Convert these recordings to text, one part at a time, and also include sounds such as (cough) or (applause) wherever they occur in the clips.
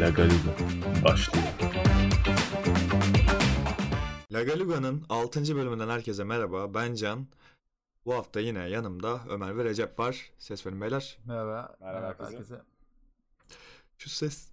La Galiga başlıyor. La Galuga'nın 6. bölümünden herkese merhaba. Ben Can. Bu hafta yine yanımda Ömer ve Recep var. Ses verin beyler. Merhaba. Merhaba herkese. Şu ses...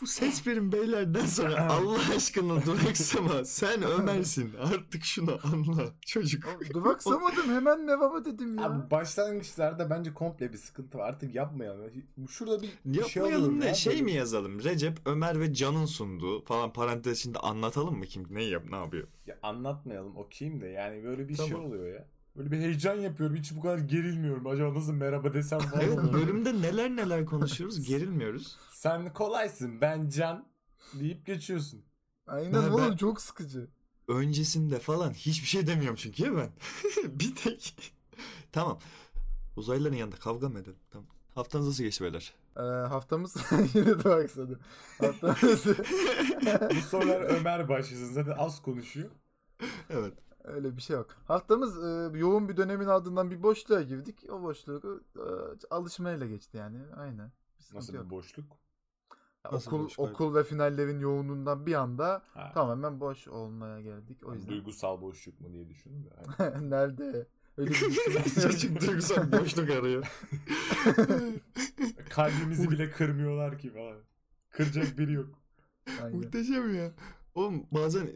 Bu, ses verin beylerden sonra Allah aşkına duraksama. Sen Ömer'sin. Artık şunu anla çocuk. Duraksamadım (laughs) hemen merhaba dedim ya. Abi başlangıçlarda bence komple bir sıkıntı var. Artık yapmayalım. Şurada bir, şey Yapmayalım oluyor ne? ya, Şey mi yazalım? Recep, Ömer ve Can'ın sunduğu falan parantez içinde anlatalım mı kim ne yap ne yapıyor? Ya anlatmayalım okuyayım da yani böyle bir şey Tamam. oluyor ya. Böyle bir heyecan yapıyorum. Hiç bu kadar gerilmiyorum. Acaba nasıl merhaba desem. Evet oluyor. bölümde neler neler konuşuyoruz gerilmiyoruz. Sen kolaysın ben Can deyip geçiyorsun. Aynen Ben- oğlum ben- çok sıkıcı. öncesinde falan hiçbir şey demiyorum çünkü ya ben. (laughs) bir tek. tamam. Uzaylıların yanında kavga mı edelim? Tamam. Haftanız nasıl geçti beyler? Ee, haftamız (laughs) yine duraksadı. Haftamız (laughs) Bu sorular Ömer başlasın. Zaten az konuşuyor. Evet. Öyle bir şey yok. Haftamız e, yoğun bir dönemin ardından bir boşluğa girdik. O boşluğu e, alışmayla geçti yani. Aynen. Bir Nasıl yok. bir boşluk? Ya Nasıl okul boşluk okul ve finallerin yoğunluğundan bir anda Ha. tamamen boş olmaya geldik. O yüzden. Duygusal boşluk mu diye düşündüm de. (laughs) Nerede? Öyle bir. (laughs) Çocuk duygusal boşluk arıyor. (laughs) Kalbimizi bile kırmıyorlar ki falan. Kıracak biri yok. Aynen. Muhteşem ya. Oğlum bazen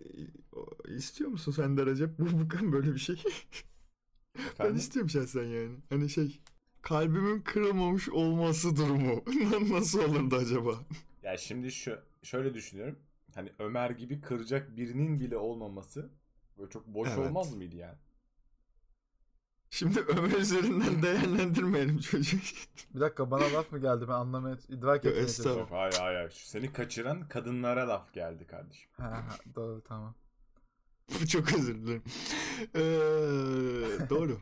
e, istiyor musun sen de Recep? Bu, bu böyle bir şey. (laughs) Ben istiyorum şahsen yani. Hani şey kalbimin kırılmamış olması durumu. (laughs) Nasıl olurdu acaba? (laughs) Ya şimdi şu şöyle düşünüyorum. Hani Ömer gibi kıracak birinin bile olmaması böyle çok boş Evet. olmaz mıydı yani? Şimdi (laughs) Ömer üzerinden (laughs) değerlendirmeyelim çocuğu. Bir dakika bana laf mı geldi ben anlamaya idrak etmeye çalışıyorum. Hayır hayır. hayır. Seni kaçıran kadınlara laf geldi kardeşim. Ha, ha, doğru tamam. (laughs) Çok özür dilerim. Ee, doğru.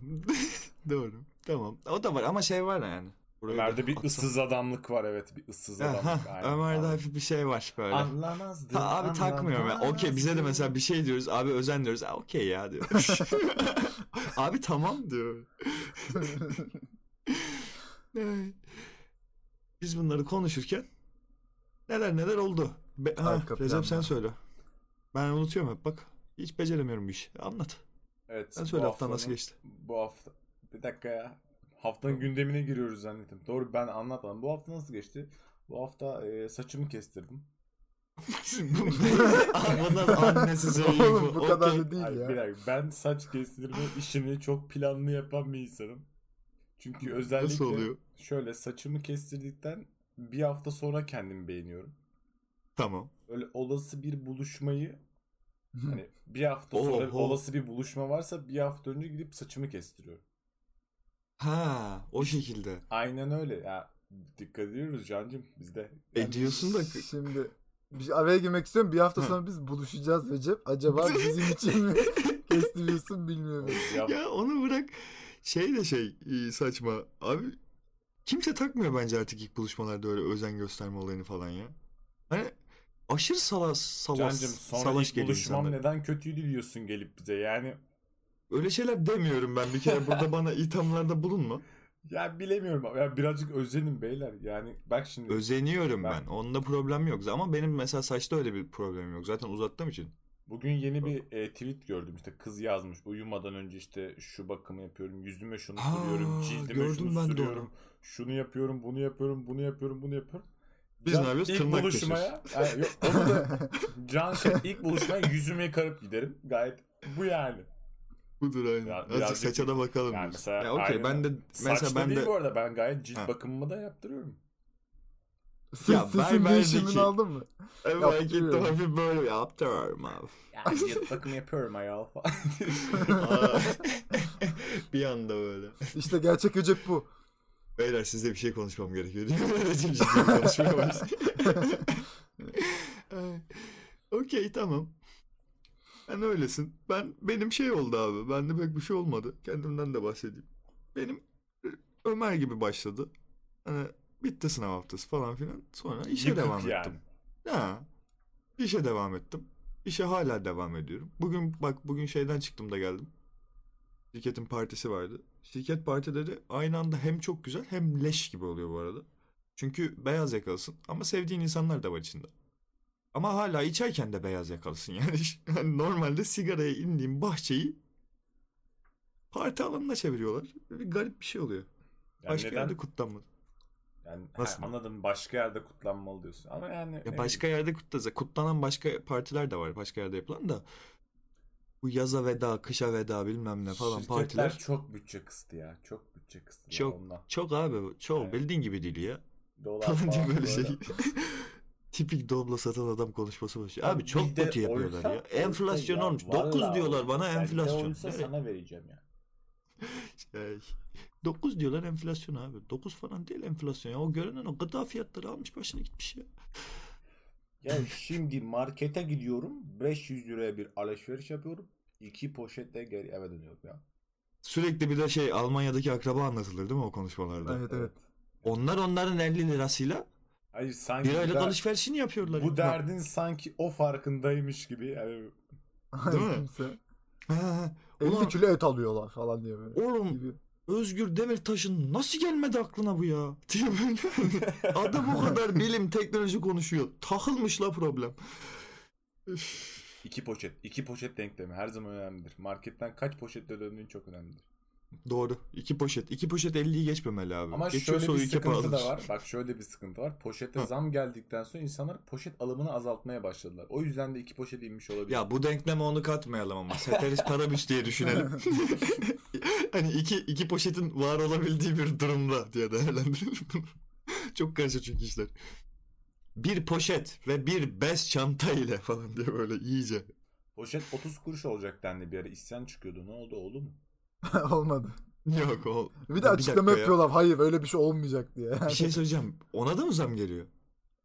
doğru. Tamam. O da var ama şey var yani. Burayı Ömer'de bir atsam. ısız adamlık var evet bir ıssız Ha, adamlık. ha, aynen. Ömer'de hafif bir şey var böyle. Anlamazdım. Ta, abi takmıyorum ya. Okey bize de mesela bir şey diyoruz. Abi özen diyoruz. Ha, okey ya diyor. (laughs) abi tamam diyor. (laughs) Biz bunları konuşurken neler neler oldu. Be- ha, Recep sen söyle. Ben unutuyorum hep bak. Hiç beceremiyorum bu işi. Anlat. Evet. Sen söyle haftan nasıl geçti. Bu hafta bir dakika ya. Haftanın gündemine giriyoruz zannettim. Doğru ben anlatmadım. Bu hafta nasıl geçti? Bu hafta e, saçımı kestirdim. (laughs) Bundan annesi söylüyor. Oğlum bu kadar Okey. da değil Hayır, ya. bir dakika. Ben saç kestirme (laughs) işini çok planlı yapan bir insanım. Çünkü özellikle Nasıl oluyor? şöyle saçımı kestirdikten bir hafta sonra kendimi beğeniyorum. Tamam. Öyle olası bir buluşmayı hani bir hafta Oho. sonra olası bir buluşma varsa bir hafta önce gidip saçımı kestiriyorum. Ha, o şekilde. Aynen öyle ya. Dikkat ediyoruz Cancım bizde. E diyorsun da Şimdi bir araya girmek istiyorum. Bir hafta sonra biz buluşacağız Recep. Acaba (laughs) bizim için mi (laughs) kestiriyorsun bilmiyorum. Ya, Ya onu bırak. Şey de şey e, saçma. Abi kimse takmıyor bence artık ilk buluşmalarda öyle özen gösterme olayını falan ya. Hani aşırı salas, salas, Cancım sonra salaş ilk buluşmam insanlara. neden kötüydü diyorsun gelip bize yani. Öyle şeyler demiyorum ben bir kere burada bana (laughs) ithamlarda bulunma. Ya bilemiyorum ya birazcık özenim beyler yani bak şimdi. Özeniyorum ben. Ben- Onda problem yok. Ama benim mesela saçta öyle bir problemim yok. Zaten uzattığım için. Bugün yeni bir e, tweet gördüm işte kız yazmış uyumadan önce işte şu bakımı yapıyorum yüzüme şunu Aa, sürüyorum cildime gördüm şunu ben sürüyorum şunu yapıyorum bunu yapıyorum bunu yapıyorum bunu yapıyorum. Biz Can ne yapıyoruz? ilk Tırnak buluşmaya yani yok, onu da (laughs) Can şey ilk buluşmaya yüzümü yıkarıp giderim gayet bu yani. Budur aynen. Ya Azıcık birazcık- saça da bakalım. Yani mesela ya okey ben de mesela Saçta ben değil de bu arada ben gayet cilt Ha. bakımımı da yaptırıyorum. Ses, Ya sesin değişimini aldın mı? (laughs) Evet, gittim hafif böyle yaptırıyorum abi. Yani cilt (laughs) bakımı yapıyorum ayol falan. (laughs) Bir anda böyle. İşte gerçek Recep bu. Beyler sizle bir şey konuşmam gerekiyor. Recep ciddi konuşmaya. Ay, Okey tamam. Ben öylesin. Ben benim şey oldu abi. Bende pek bir şey olmadı. Kendimden de bahsedeyim. Benim e, Ömer gibi başladı. Hani bitti sınav haftası falan filan. Sonra işe Yıkık devam yani. ettim. Ha. İşe devam ettim. İşe hala devam ediyorum. Bugün bak bugün şeyden çıktım da geldim. Şirketin partisi vardı. Şirket partileri aynı anda hem çok güzel hem leş gibi oluyor bu arada. Çünkü beyaz yakalısın ama sevdiğin insanlar da var içinde. Ama hala içerken de beyaz yakalısın yani. (laughs) yani normalde sigaraya indiğin bahçeyi parti alanına çeviriyorlar. Bir garip bir şey oluyor. Yani Başka neden? yerde kutlanmaz. Yani Nasıl? ha, anladım başka yerde kutlanmalı diyorsun. Ama yani Ya başka yerde kutlanacak. Kutlanan başka partiler de var. Başka yerde yapılan da. Bu yaza veda, kışa veda bilmem ne falan Şirketler partiler. çok bütçe kıstı ya. Çok bütçe kıstı. Çok Ondan. çok abi. Çok Evet. bildiğin gibi değil ya. Dolar Falan diye falan böyle şey. (laughs) Tipik Doblo satan adam konuşması başlıyor. Abi Abi çok bizde kötü yapıyorlar oysa- ya. Enflasyon ya, olmuş. vallahi 9 diyorlar bana enflasyon. oysa Evet. sana vereceğim ya. (laughs) Şey, 9 diyorlar enflasyon abi. 9 falan değil enflasyon ya. O görünen o gıda fiyatları almış başına gitmiş ya. Ya (laughs) şimdi markete gidiyorum. 500 liraya bir alışveriş yapıyorum. İki poşetle geri eve dönüyorum ya. Sürekli bir de şey Almanya'daki akraba anlatılır değil mi o konuşmalarda? Evet evet. Onlar onların 50 lirasıyla Hayır sanki bir aylık der- alışverişini yapıyorlar. bu ya. derdin sanki o farkındaymış gibi. Yani Değil mi? Kimse. Ha, ha. 50 Ulan, kilo et alıyorlar falan diye böyle. oğlum Gibi. Özgür Demirtaş'ın nasıl gelmedi aklına bu ya? (laughs) Diye böyle. Adam o kadar bilim teknoloji konuşuyor. Takılmış la problem. İki poşet. iki poşet denklemi her zaman önemlidir. Marketten kaç poşetle döndüğün çok önemlidir. Doğru. İki poşet. İki poşet 50'yi geçmemeli abi. Ama Geçiyorsa şöyle bir sıkıntı da var. Bak şöyle bir sıkıntı var. Poşete Hı. zam geldikten sonra insanlar poşet alımını azaltmaya başladılar. O yüzden de iki poşet inmiş olabilir. Ya bu denkleme onu katmayalım ama. Seteris (laughs) parabüs diye düşünelim. (laughs) hani iki, iki poşetin var olabildiği bir durumda diye değerlendirelim bunu. (laughs) Çok karışık çünkü işler. Bir poşet ve bir bez çanta ile falan diye böyle iyice. Poşet 30 kuruş olacak dendi bir ara. İsyan çıkıyordu. Ne oldu oğlum? (laughs) Olmadı. Yok o. Bir de açıklama ya. yapıyorlar. Hayır öyle bir şey olmayacak diye. Bir şey söyleyeceğim. Ona da mı zam geliyor?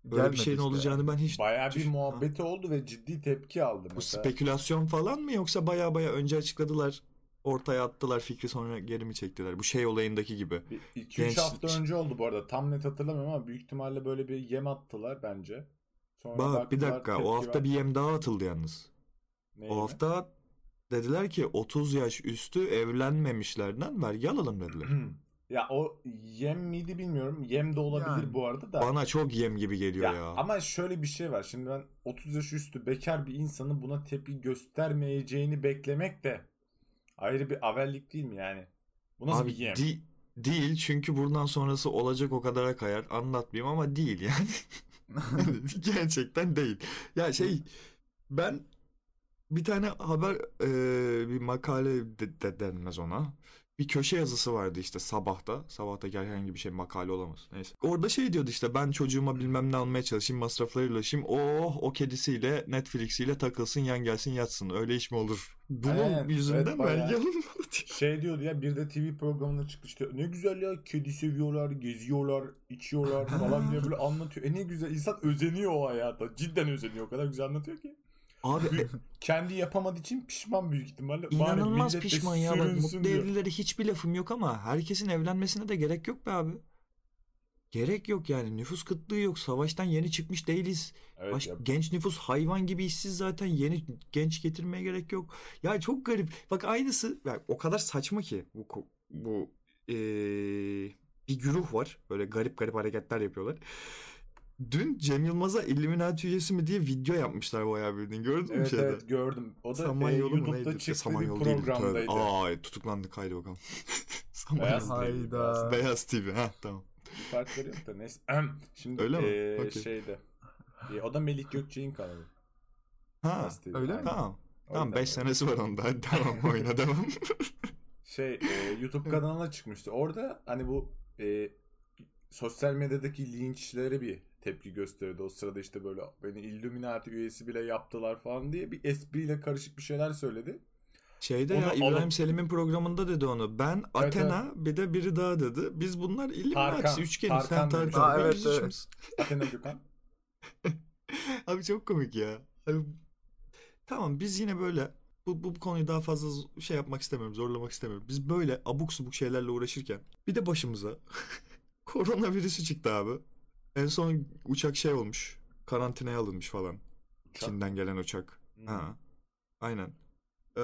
Böyle Gelmedi bir şeyin işte. olacağını ben hiç... Bayağı bir düşün- muhabbeti oldu ve ciddi tepki aldı Bu mesela. spekülasyon falan mı yoksa baya baya önce açıkladılar ortaya attılar fikri sonra geri mi çektiler? Bu şey olayındaki gibi. 2-3 Genç- hafta önce oldu bu arada. Tam net hatırlamıyorum ama büyük ihtimalle böyle bir yem attılar bence. Sonra Bak bir dakika o hafta bir yem daha atıldı yalnız. Ne O hafta dediler ki 30 yaş üstü evlenmemişlerden vergi alalım dediler. ya o yem miydi bilmiyorum. Yem de olabilir Yani. bu arada da. Bana çok yem gibi geliyor Ya, ya. Ama şöyle bir şey var. Şimdi ben 30 yaş üstü bekar bir insanın buna tepki göstermeyeceğini beklemek de ayrı bir avellik değil mi yani? Bu nasıl Abi bir yem? di- değil çünkü buradan sonrası olacak o kadara kayar. Anlatmayayım ama değil yani. (laughs) (laughs) Gerçekten değil. Ya şey ben bir tane haber e, bir makale de, de denmez ona. Bir köşe yazısı vardı işte sabahta. Sabahtaki herhangi bir şey makale olamaz. Neyse. Orada şey diyordu işte ben çocuğuma bilmem ne almaya çalışayım masraflarıyla ulaşayım. Oh o kedisiyle Netflix'iyle takılsın yan gelsin yatsın. Öyle iş mi olur? Bunun Evet, yüzünden evet, alınmalı diyor. Şey diyordu ya bir de TV programına çıktı işte ne güzel ya kedi seviyorlar, geziyorlar, içiyorlar falan diye (laughs) böyle anlatıyor. E ne güzel insan özeniyor o hayata. Cidden özeniyor o kadar güzel anlatıyor ki. Abi Kendi yapamadığı için pişman büyük ihtimalle. Bari İnanılmaz de pişman ya. Bak mutlu diyor. evlilere hiçbir lafım yok ama herkesin evlenmesine de gerek yok be abi. Gerek yok yani. Nüfus kıtlığı yok. Savaştan yeni çıkmış değiliz. Evet Baş- ya. genç nüfus hayvan gibi işsiz zaten. Yeni genç getirmeye gerek yok. Ya çok garip. Bak aynısı ya o kadar saçma ki bu bu eee, bir güruh var. Böyle garip garip hareketler yapıyorlar. Dün Cem Yılmaz'a Illuminati üyesi mi diye video yapmışlar bayağı bildiğin. Gördün mü Evet şeyde? evet gördüm. O da e, Samanyolu mu YouTube'da neydi? çıktığı Samanyolu bir değildi, programdaydı. Aa tutuklandık haydi bakalım. (laughs) Beyaz Hayda. Beyaz TV. Beyaz TV ha tamam. Bir farkları yok da neyse. (clears throat) Şimdi Öyle mi? eee, Okey. şeyde. E, o da Melik Gökçe'nin kanalı. Ha Beyaz TV, öyle mi? tamam. Tamam yüzden 5 böyle. senesi var onda. Hadi (laughs) tamam oyna devam. (laughs) Şey e, YouTube kanalına çıkmıştı. Orada hani bu e, sosyal medyadaki linçlere bir tepki gösteriyordu. O sırada işte böyle beni Illuminati üyesi bile yaptılar falan diye bir espriyle karışık bir şeyler söyledi. Şeyde Onu ya İbrahim alıp- Selim'in programında dedi onu. Ben Athena bir de biri daha dedi. Biz bunlar Tarkan, Illuminati üçgeniz. Tarkan demiş. Tarkan. Aa, evet, evet. (laughs) Athena Gökhan. (laughs) Abi çok komik ya. Abi, tamam biz yine böyle bu, bu, konuyu daha fazla şey yapmak istemiyorum, zorlamak istemiyorum. Biz böyle abuk subuk şeylerle uğraşırken bir de başımıza (laughs) koronavirüsü çıktı abi. En son uçak şey olmuş. Karantinaya alınmış falan. Uçak. Çin'den gelen uçak. Hmm. Ha. Aynen. Ee,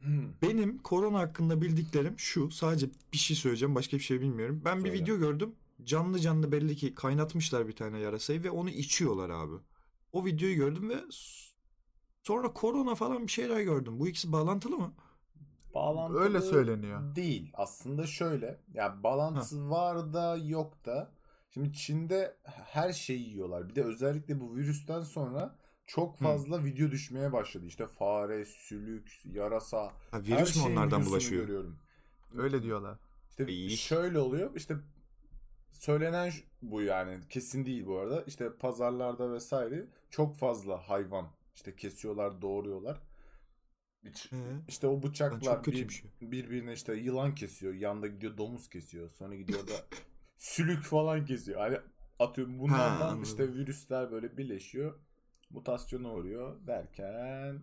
Hmm. benim korona hakkında bildiklerim şu. Sadece bir şey söyleyeceğim. Başka bir şey bilmiyorum. Ben bir Söyle. video gördüm. canlı canlı belli ki kaynatmışlar bir tane yarasayı ve onu içiyorlar abi. O videoyu gördüm ve sonra korona falan bir şeyler gördüm. Bu ikisi bağlantılı mı? Bağlantılı Öyle söyleniyor. Değil. Aslında şöyle. Ya bağlantısı var da yok da. Şimdi Çin'de her şeyi yiyorlar. Bir de özellikle bu virüsten sonra çok fazla video düşmeye başladı. İşte fare, sülük, yarasa. Ha, her virüs mü şeyin onlardan bulaşıyor? görüyorum. Öyle diyorlar. İşte İyi. şöyle oluyor. İşte söylenen bu yani. Kesin değil bu arada. İşte pazarlarda vesaire çok fazla hayvan işte kesiyorlar, doğuruyorlar. Ee? İşte o bıçaklar bir- bir şey. birbirine işte yılan kesiyor. Yanda gidiyor domuz kesiyor. Sonra gidiyor da (laughs) sülük falan kesiyor. Hani atıyorum bunlardan anladım. işte virüsler böyle birleşiyor. Mutasyona uğruyor derken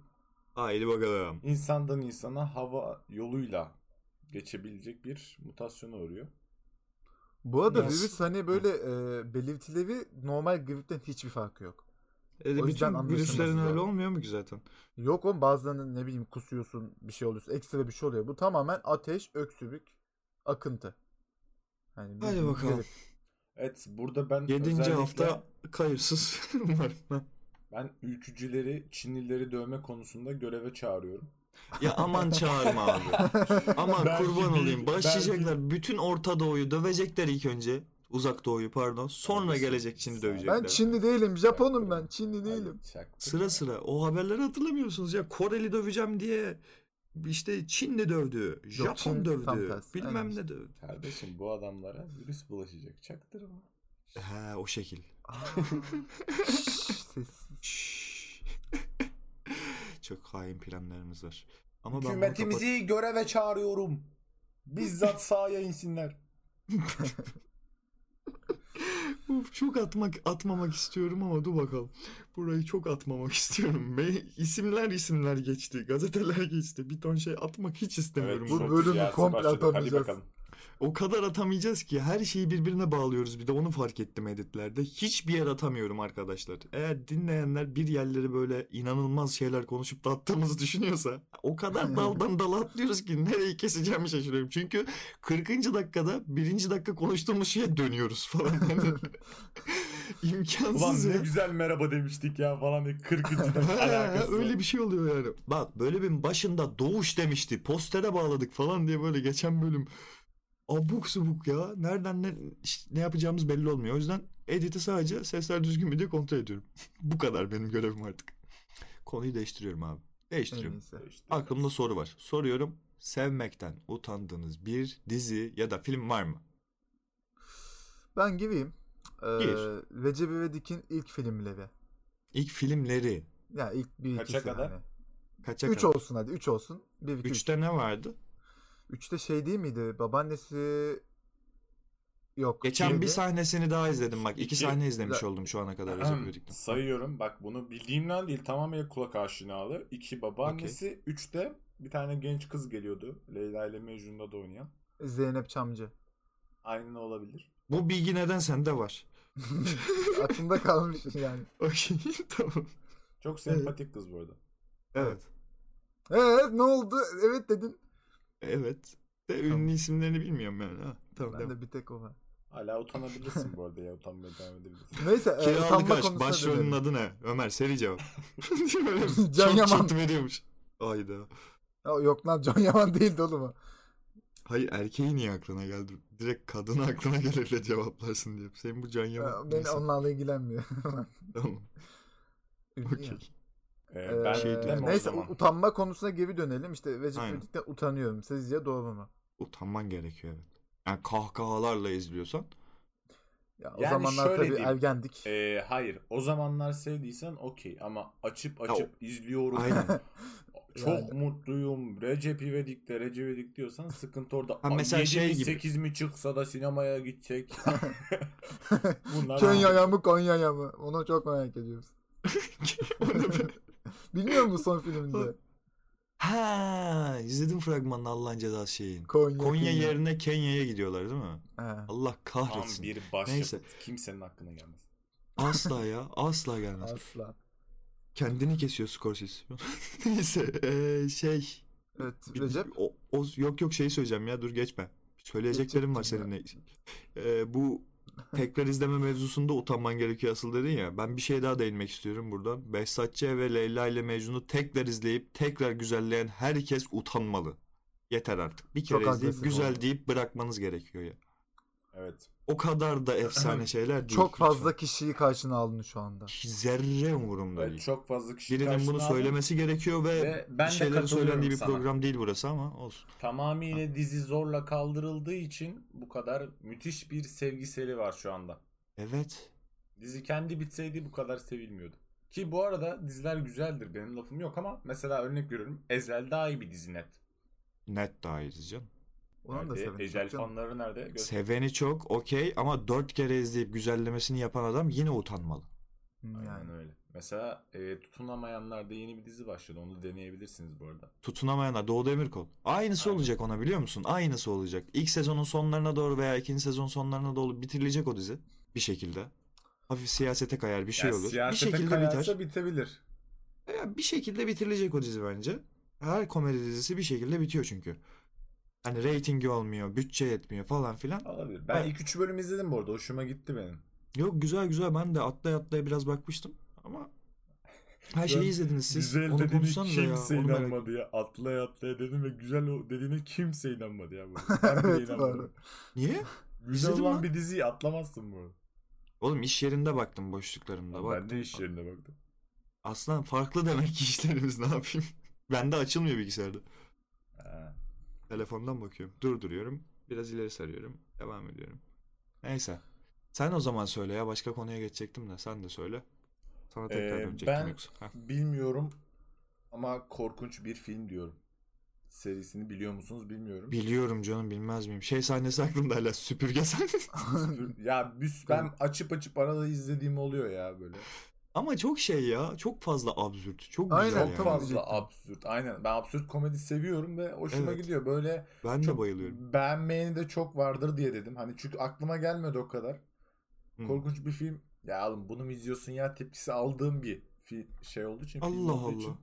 Haydi bakalım. insandan insana hava yoluyla geçebilecek bir mutasyona uğruyor. Bu arada Biraz- virüs hani böyle e, belirtileri normal gripten hiçbir farkı yok. E, O yüzden bütün virüslerin öyle olmuyor mu ki zaten? Yok oğlum bazılarının ne bileyim kusuyorsun bir şey oluyorsun ekstra bir şey oluyor. Bu tamamen ateş, öksürük, akıntı. Hani Hadi bildiğin bakalım. grip. Evet burada ben Yedinci özellikle hafta kayırsız (laughs) umarım. Ben ülkücüleri, Çinlileri dövme konusunda göreve çağırıyorum. Ya aman çağırma abi. Aman (laughs) Belki kurban bir- olayım. Başlayacaklar bütün Orta Doğu'yu dövecekler ilk önce. Uzak Doğu'yu pardon. Sonra gelecek Çin'i dövecekler. Ben Çinli değilim, Japonum ben. Çinli değilim. Sıra sıra o haberleri hatırlamıyorsunuz ya. Koreli döveceğim diye işte Çinli dövdü. Japon Çin dövdü. Bilmem Aynen ne dövdü. Kardeşim bu adamlara virüs bulaşacak. Çaktırma. He o şekil. (laughs) Sessiz. Çok hain planlarımız var. Ama Hükümetimizi göreve çağırıyorum. Bizzat sahaya insinler. (laughs) Çok atmak atmamak istiyorum ama dur bakalım. Burayı çok atmamak (laughs) istiyorum. Ve isimler isimler geçti. Gazeteler geçti. Bir ton şey atmak hiç istemiyorum. bu çok bölümü komple atamayacağız. O kadar atamayacağız ki her şeyi birbirine bağlıyoruz. Bir de onu fark ettim editlerde. Hiçbir yer atamıyorum arkadaşlar. Eğer dinleyenler bir yerleri böyle inanılmaz şeyler konuşup da attığımızı düşünüyorsa o kadar daldan dala atlıyoruz ki nereyi keseceğimi şaşırıyorum. Çünkü 40. dakikada birinci dakika konuştuğumuz şeye dönüyoruz falan. Yani (laughs) Ulan imkansız ne ya. güzel merhaba demiştik ya falan diye 40. Ha, (laughs) alakası. öyle bir şey oluyor yani. Bak böyle bir başında doğuş demişti. Postere bağladık falan diye böyle geçen bölüm. Abuk subuk ya. Nereden ne, ne yapacağımız belli olmuyor. O yüzden editi sadece sesler düzgün mü diye kontrol ediyorum. (laughs) Bu kadar benim görevim artık. Konuyu değiştiriyorum abi. Değiştiriyorum. İşte. Aklımda soru var. Soruyorum. Sevmekten utandığınız bir dizi ya da film var mı? Ben gireyim. Ee. Recep İvedik'in ilk filmleri. İlk filmleri. Yani ilk bir Kaça ikisi kadar? hani. Kaça 3 kadar? olsun hadi 3 olsun. 1 2 3. Üçte ne vardı? 3'te şey değil miydi? Babaannesi yok. Geçen bir neydi? sahnesini daha izledim bak. iki İki- sahne izlemiş Güzel. oldum şu ana kadar Recep İvedik'ten. Sayıyorum. Bak bunu bildiğimden değil tamamen kulak aşinalı. İki babaannesi. Üçte bir tane genç kız geliyordu. Leyla ile Mecnun'da da oynayan. Zeynep Çamcı. Aynen olabilir. Bu bilgi neden sende var? (laughs) Aklımda kalmış yani. (laughs) Okey tamam. Çok sempatik kız bu arada. Evet. Evet ne oldu? Evet dedin. Evet. De Tamam. ünlü isimlerini bilmiyorum yani. Ha, tamam Ben devam. de bir tek o var. Hala utanabilirsin bu arada ya. Utanmaya devam edebilirsin. (laughs) Neyse e, Kiralık aşk. Başrolünün adı ne? Ömer seri cevap. (laughs) (laughs) Böyle Can çok Yaman. çift veriyormuş. Ayda. Ya, Yok lan Can Yaman değildi oğlum o. Hayır erkeği niye aklına geldi? Direkt kadını aklına gelir de cevaplarsın diye. Senin bu Can Ya, Yaman. Beni Neyse, onlarla ilgilenmiyor. Tamam. Ya. Okey. Ee, Ee, ben Şey de neyse zaman. utanma konusuna geri dönelim. İşte Recep Aynen. İvedik'ten utanıyorum. Sizce doğru mu? Utanman gerekiyor evet. Yani kahkahalarla izliyorsan. Ya, o Yani zamanlar şöyle tabii diyeyim. ergendik. Ee, hayır. O zamanlar sevdiysen okey. Ama açıp açıp izliyorum. Aynen. (laughs) Çok Yani. mutluyum. Recep İvedik'te Recep İvedik diyorsan sıkıntı orada. Ha, mesela 7 şey mi gibi. 8 mi çıksa da sinemaya gidecek. (laughs) (laughs) Bunlar Konya'ya mı Konya'ya mı? Onu çok merak ediyoruz. Bilmiyor musun son filminde? (laughs) Ha, izledim fragmanını Allah'ın cezası şeyin. Konya. Konya yerine Kenya'ya gidiyorlar değil mi? He. Allah Tam kahretsin. bir başyapıt. Neyse. Kimsenin aklına gelmez. Asla ya. Asla gelmez. Asla. Kendini kesiyor Scorsese. (laughs) Neyse eee, şey. Evet bir- Recep. O, o- yok yok şeyi söyleyeceğim ya dur geçme. Söyleyeceklerim var Geçecektim seninle. Eee, bu tekrar izleme mevzusunda utanman gerekiyor asıl dedin ya. Ben bir şey daha değinmek istiyorum buradan. Behzat Ç. ve Leyla ile Mecnun'u tekrar izleyip tekrar güzelleyen herkes utanmalı. Yeter artık. Bir Çok kere izleyip agresif güzel oldu. deyip bırakmanız gerekiyor ya. Evet. O kadar da efsane şeyler değil. Çok fazla lütfen. kişiyi karşına aldın şu anda. Zerre umurumda Evet, değil. çok fazla kişi Birinin bunu söylemesi gerekiyor ve, Ve ben şeylerin söylendiği bir sana. program değil burası ama olsun. Tamamıyla dizi zorla kaldırıldığı için bu kadar müthiş bir sevgiseli var şu anda. Evet. Dizi kendi bitseydi bu kadar sevilmiyordu. Ki bu arada diziler güzeldir benim lafım yok ama mesela örnek veriyorum Ezel daha iyi bir dizi net. Net daha iyiydi canım. Onun da seveni Ezel çok fanları nerede? Göster. Seveni çok okey ama dört kere izleyip güzellemesini yapan adam yine utanmalı. Hı, Aynen Yani. öyle. Mesela e, Tutunamayanlar'da yeni bir dizi başladı. Onu deneyebilirsiniz bu arada. Tutunamayanlar Doğu Demirkol. Aynısı Aynen. olacak ona biliyor musun? Aynısı olacak. İlk sezonun sonlarına doğru veya ikinci sezon sonlarına doğru bitirilecek o dizi. Bir şekilde. Hafif siyasete kayar bir şey Ya olur. Bir şekilde biter. bitebilir. Ya bir şekilde bitirilecek o dizi bence. Her komedi dizisi bir şekilde bitiyor çünkü. Hani reytingi olmuyor, bütçe yetmiyor falan filan. Olabilir. Ben Evet. ilk üç bölüm izledim bu arada. Hoşuma gitti benim. Yok güzel güzel ben de atlaya atlaya biraz bakmıştım ama (laughs) her şeyi Ben izlediniz siz. Güzel Onu ya. kimse merak- inanmadı ya. Atlaya atlaya dedim ve güzel o dediğine kimse inanmadı ya. Bu. arada. Ben (laughs) bile Evet, inanmadım. Niye? (laughs) Güzel İzledim olan lan. bir diziyi atlamazsın bu. Oğlum iş yerinde baktım boşluklarımda. Ben baktım. de iş yerine baktım. Aslan farklı demek ki işlerimiz ne yapayım. Bende açılmıyor bilgisayarda. Ha. Telefondan bakıyorum. Durduruyorum. Biraz ileri sarıyorum. Devam ediyorum. Neyse. Sen o zaman söyle ya. Başka konuya geçecektim de. Sen de söyle. Sana tekrar Ee, dönecektim ben- yoksa. Bilmiyorum ama korkunç bir film diyorum. Serisini biliyor musunuz bilmiyorum. Biliyorum canım bilmez miyim. Şey sahnesi aklımda hala süpürge sahnesi. (laughs) ya biz, ben açıp açıp arada izlediğim oluyor ya böyle. Ama çok şey ya. Çok fazla absürt. Çok Aynen, güzel Çok yani. tamam. fazla diyecektim. absürt. Aynen. Ben absürt komedi seviyorum ve hoşuma Evet. gidiyor. Böyle Ben de çok bayılıyorum. beğenmeyeni de çok vardır diye dedim. Hani çünkü aklıma gelmedi o kadar. Hı. Korkunç bir film. Ya oğlum bunu mu izliyorsun ya tepkisi aldığım bir fi- şey olduğu için. film Allah olduğu Allah. için.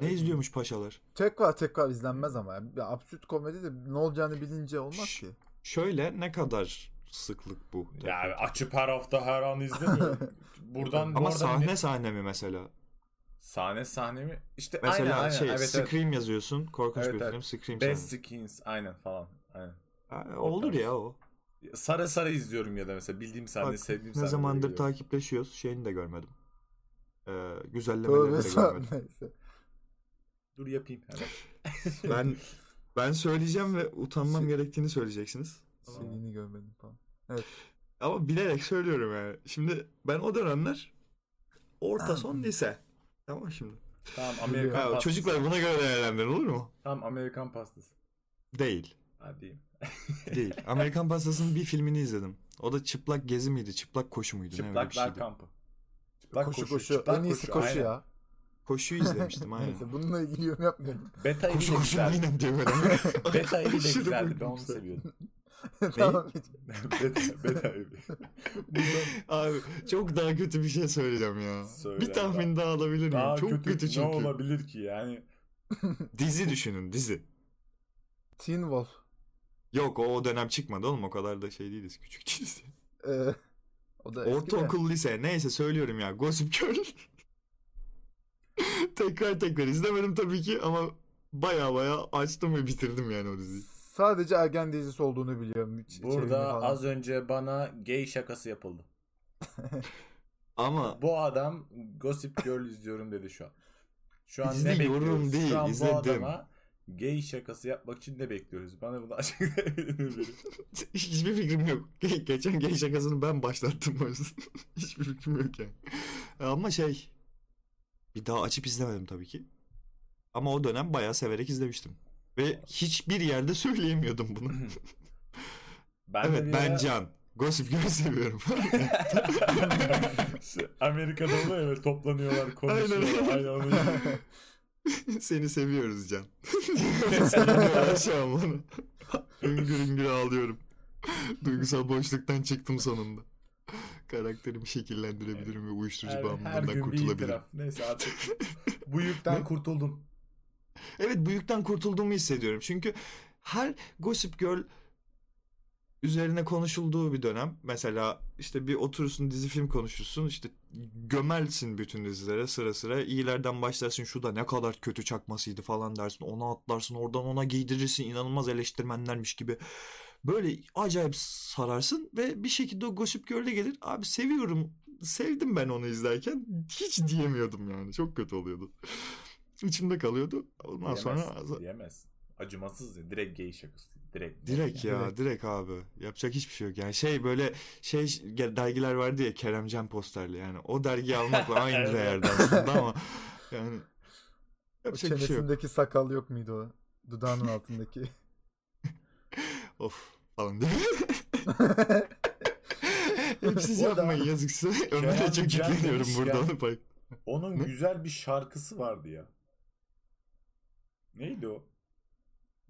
Ne Evet. izliyormuş paşalar? Tekrar tekrar izlenmez ama. ya. Absürt komedi de ne olacağını bilince olmaz Şş. ki. Şöyle ne kadar sıklık bu? Ya açıp her hafta her an izlemiyorum. (laughs) Buradan bu Ama sahne bir- sahne mi mesela? sahne sahne mi? İşte Mesela aynen aynen. şey evet, evet. Scream yazıyorsun. Korkunç Evet, bir evet. film. Scream Best sahne. Skins aynen falan. Aynen. Ha, olur ya o. Sara Sara izliyorum ya da mesela bildiğim sahne, Bak, sevdiğim ne sahne. zamandır takipleşiyoruz. Şeyini de görmedim. Ee, Tövbe güzellemeleri de (laughs) görmedim. Neyse. Dur yapayım hemen. Ben (laughs) ben söyleyeceğim ve utanmam gerektiğini söyleyeceksiniz. Şeyini görmedim falan. Ama bilerek söylüyorum yani. Şimdi ben o dönemler orta son lise. Tamam şimdi. Tamam Amerikan pastası. çocuklar buna göre değerlendirin olur mu? Tamam Amerikan pastası. Değil. Hadi. (laughs) Değil. Amerikan Pastası'nın bir filmini izledim. O da çıplak gezi miydi? Çıplak koşu muydu? ne öyle bir Çıplaklar kampı. Çıplak koşu koşu, koşu. çıplak En iyisi koşu, aynen. ya. Koşuyu izlemiştim aynen. Neyse bununla ilgili yorum yapmıyorum. Beta koşu (laughs) koşu aynen diyor böyle. Beta Aşırı güzeldi. Ben onu seviyordum. (laughs) tamam. beta, beta evi. Abi çok daha kötü bir şey söyleyeceğim ya. Söyle. bir tahmin daha alabilir miyim? Daha çok kötü, ne çünkü. olabilir ki yani? (laughs) Dizi düşünün dizi. Teen Wolf. Yok o, o dönem çıkmadı oğlum o kadar da şey değiliz küçük değiliz. Ee, o da. Ortaokul lise neyse söylüyorum ya Gossip Girl. (laughs) tekrar tekrar izlemedim tabii ki ama baya baya açtım ve bitirdim yani o diziyi. Sadece ergen dizisi olduğunu biliyorum. Burada az önce bana gay şakası yapıldı. (laughs) Ama Bu adam Gossip Girl izliyorum dedi şu an. Şu an ne bekliyoruz? değil, şu an izledim. bu adama gay şakası yapmak için ne bekliyoruz? Bana bunu açıklayabilir misin? (laughs) hiçbir fikrim yok. Ge- Geçen gay şakasını ben başlattım o yüzden. (laughs) hiçbir fikrim yok yani. Ama şey bir daha açıp izlemedim tabii ki. Ama o dönem bayağı severek izlemiştim. Ve hiçbir yerde söyleyemiyordum bunu. (laughs) Ben evet bir ben Can. Gossip Girl seviyorum. (laughs) (laughs) Amerika'da oluyor ya toplanıyorlar konuşuyorlar. Aynen. Aynen onu Seni seviyoruz Can. Seviyorlar şu an bana. Hüngür hüngür ağlıyorum. Duygusal boşluktan çıktım sonunda. Karakterimi şekillendirebilirim ve uyuşturucu her, her bağımlılığından gün bir kurtulabilirim. itiraf. Neyse artık bu yükten kurtuldum. Evet bu yükten kurtulduğumu hissediyorum. Çünkü her Gossip Girl üzerine konuşulduğu bir dönem. Mesela işte bir oturursun dizi film konuşursun işte gömelsin bütün dizilere sıra sıra. İyilerden başlarsın şu da ne kadar kötü çakmasıydı falan dersin. Ona atlarsın oradan ona giydirirsin inanılmaz eleştirmenlermiş gibi. Böyle acayip sararsın ve bir şekilde o Gossip Girl'e gelir. Abi seviyorum sevdim ben onu izlerken hiç diyemiyordum yani çok kötü oluyordu. İçimde kalıyordu. Ondan sonra Diyemez. Acımasız ya. Direkt gay şakası. Direkt. Direkt ya Direkt. direkt. abi. Yapacak hiçbir şey yok. Yani şey böyle şey dergiler vardı ya Keremcan posterli yani. O dergiyi almakla (laughs) aynı Evet. değerde (laughs) aslında ama yani O yapacak bir şey yok. sakal yok muydu o? Dudağının altındaki. (laughs) Of falan diye. Hep siz yapmayın yazık size. Ömer'e çok yükleniyorum burada onu pay. Onun Ne? güzel bir şarkısı vardı ya. Neydi o?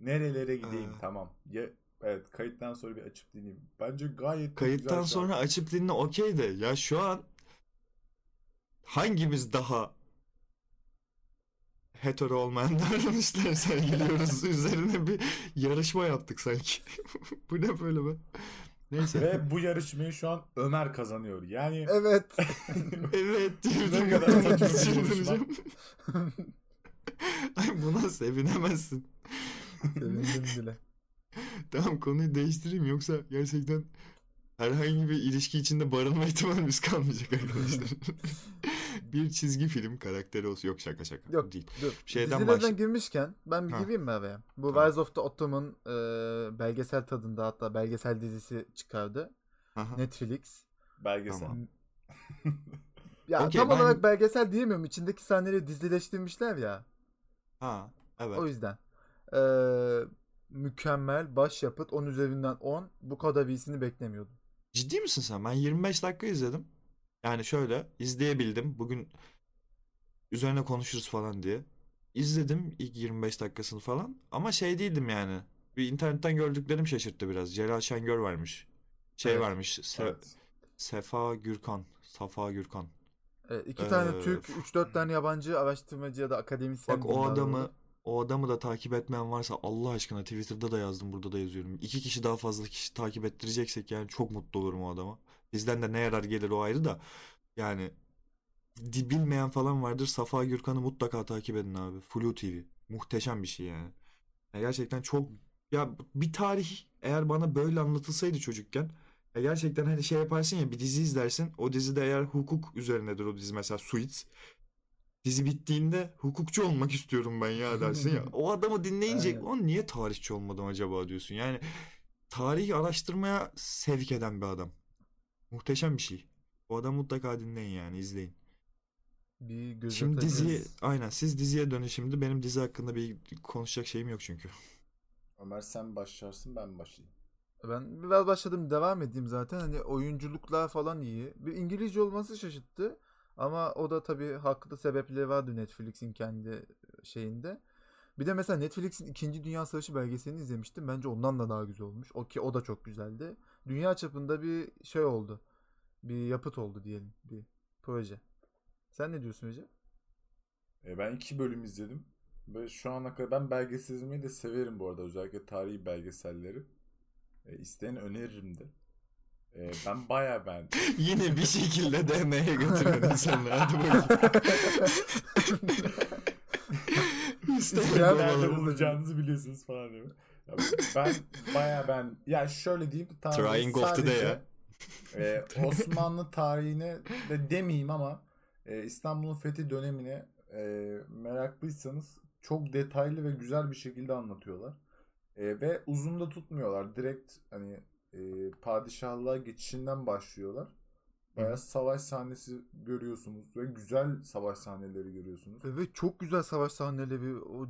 Nerelere gideyim Aa. tamam. Ya, evet kayıttan sonra bir açıp dinleyeyim. Bence gayet Kayıttan güzel sonra açıp dinle okey de ya şu an hangimiz daha hetero olmayan davranışlar (laughs) sergiliyoruz (laughs) üzerine bir yarışma yaptık sanki. (laughs) Bu ne böyle be? Neyse. Ve bu yarışmayı şu an Ömer kazanıyor. Yani evet. evet. Ne kadar saçma bir Çıldıracağım. Ay buna sevinemezsin. Sevindim bile. Tamam konuyu değiştireyim yoksa gerçekten herhangi bir ilişki içinde barınma ihtimalimiz kalmayacak arkadaşlar. (laughs) bir çizgi film karakteri olsun. Yok şaka şaka. Yok Değil. dur. Şeyden Dizilerden baş- girmişken ben bir Ha. gireyim mi araya? Bu Tamam. Rise of the Ottoman e, belgesel tadında hatta belgesel dizisi çıkardı. Aha. Netflix. belgesel. Tamam. Ya Okey, tam ben- olarak belgesel diyemiyorum. İçindeki sahneleri dizileştirmişler ya. Ha, evet. O yüzden. E, mükemmel başyapıt 10 üzerinden 10. Bu kadar iyisini beklemiyordum. Ciddi misin sen? Ben 25 dakika izledim. Yani şöyle izleyebildim. Bugün üzerine konuşuruz falan diye. İzledim ilk 25 dakikasını falan. Ama şey değildim yani. Bir internetten gördüklerim şaşırttı biraz. Celal Şengör varmış. Şey Evet. varmış. Se- Evet. Sefa Gürkan. Safa Gürkan. E, iki tane Ee, Türk, 3-4 tane yabancı araştırmacı ya da akademisyen. Bak o adamı o adamı da takip etmeyen varsa Allah aşkına Twitter'da da yazdım burada da yazıyorum. İki kişi daha fazla kişi takip ettireceksek yani çok mutlu olurum o adama. Bizden de ne yarar gelir o ayrı da yani bilmeyen falan vardır. Safa Gürkan'ı mutlaka takip edin abi. Flu TV. Muhteşem bir şey yani. Ya gerçekten çok ya bir tarih eğer bana böyle anlatılsaydı çocukken gerçekten hani şey yaparsın ya bir dizi izlersin. O dizide eğer hukuk üzerinedir o dizi mesela Suits. Dizi bittiğinde hukukçu olmak istiyorum ben ya (laughs) dersin ya. O adamı dinleyince Aynen. o niye tarihçi olmadım acaba diyorsun. Yani tarih araştırmaya sevk eden bir adam. Muhteşem bir şey. O adamı mutlaka dinleyin yani izleyin. Bir göz Şimdi atacağız. diziye aynen siz diziye dönün şimdi. Benim dizi hakkında bir konuşacak şeyim yok çünkü. Ömer sen başlarsın ben başlayayım. Ben biraz başladım devam edeyim zaten. Hani oyunculuklar falan iyi. Bir İngilizce olması şaşırttı. Ama o da tabii haklı sebepleri vardı Netflix'in kendi şeyinde. Bir de mesela Netflix'in 2. Dünya Savaşı belgeselini izlemiştim. Bence ondan da daha güzel olmuş. O ki o da çok güzeldi. Dünya çapında bir şey oldu. Bir yapıt oldu diyelim. Bir proje. Sen ne diyorsun Recep? E, ben iki bölüm izledim. Ve şu ana kadar ben belgesel izlemeyi de severim bu arada. Özellikle tarihi belgeselleri. E, isteyen öneririm de. E, ben bayağı beğendim. (laughs) Yine bir şekilde DM'ye götürüyor insanları. Hadi bakayım. (laughs) İsteyen Nerede bulacağınızı biliyorsunuz falan diyor. Ya ben bayağı ben ya şöyle diyeyim Trying of the day sadece e, (laughs) Osmanlı tarihine de demeyeyim ama e, İstanbul'un fethi dönemine e, meraklıysanız çok detaylı ve güzel bir şekilde anlatıyorlar. E, ve uzun da tutmuyorlar. Direkt hani e, padişahlığa geçişinden başlıyorlar. Bayağı savaş sahnesi görüyorsunuz ve güzel savaş sahneleri görüyorsunuz. Evet çok güzel savaş sahneleri. O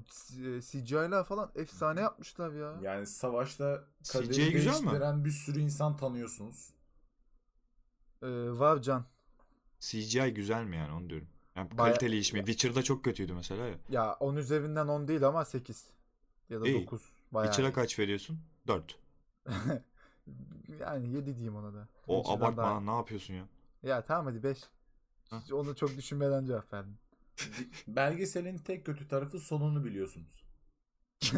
CGI'ler falan efsane yapmışlar ya. Yani savaşta CGI kaderi güzel mi? değiştiren bir sürü insan tanıyorsunuz. Ee, var Can. CGI güzel mi yani onu diyorum. Yani Baya- kaliteli iş mi? Witcher'da çok kötüydü mesela ya. Ya 10 üzerinden 10 değil ama 8. Ya da İyi. 9. Bayağı Witcher'a iyi. kaç veriyorsun? 4. (laughs) yani 7 diyeyim ona da. O Witcher'dan abartma daha- ne yapıyorsun ya? Ya tamam hadi 5. Ha. Onu çok düşünmeden cevap verdim. Belgeselin tek kötü tarafı sonunu biliyorsunuz. (laughs)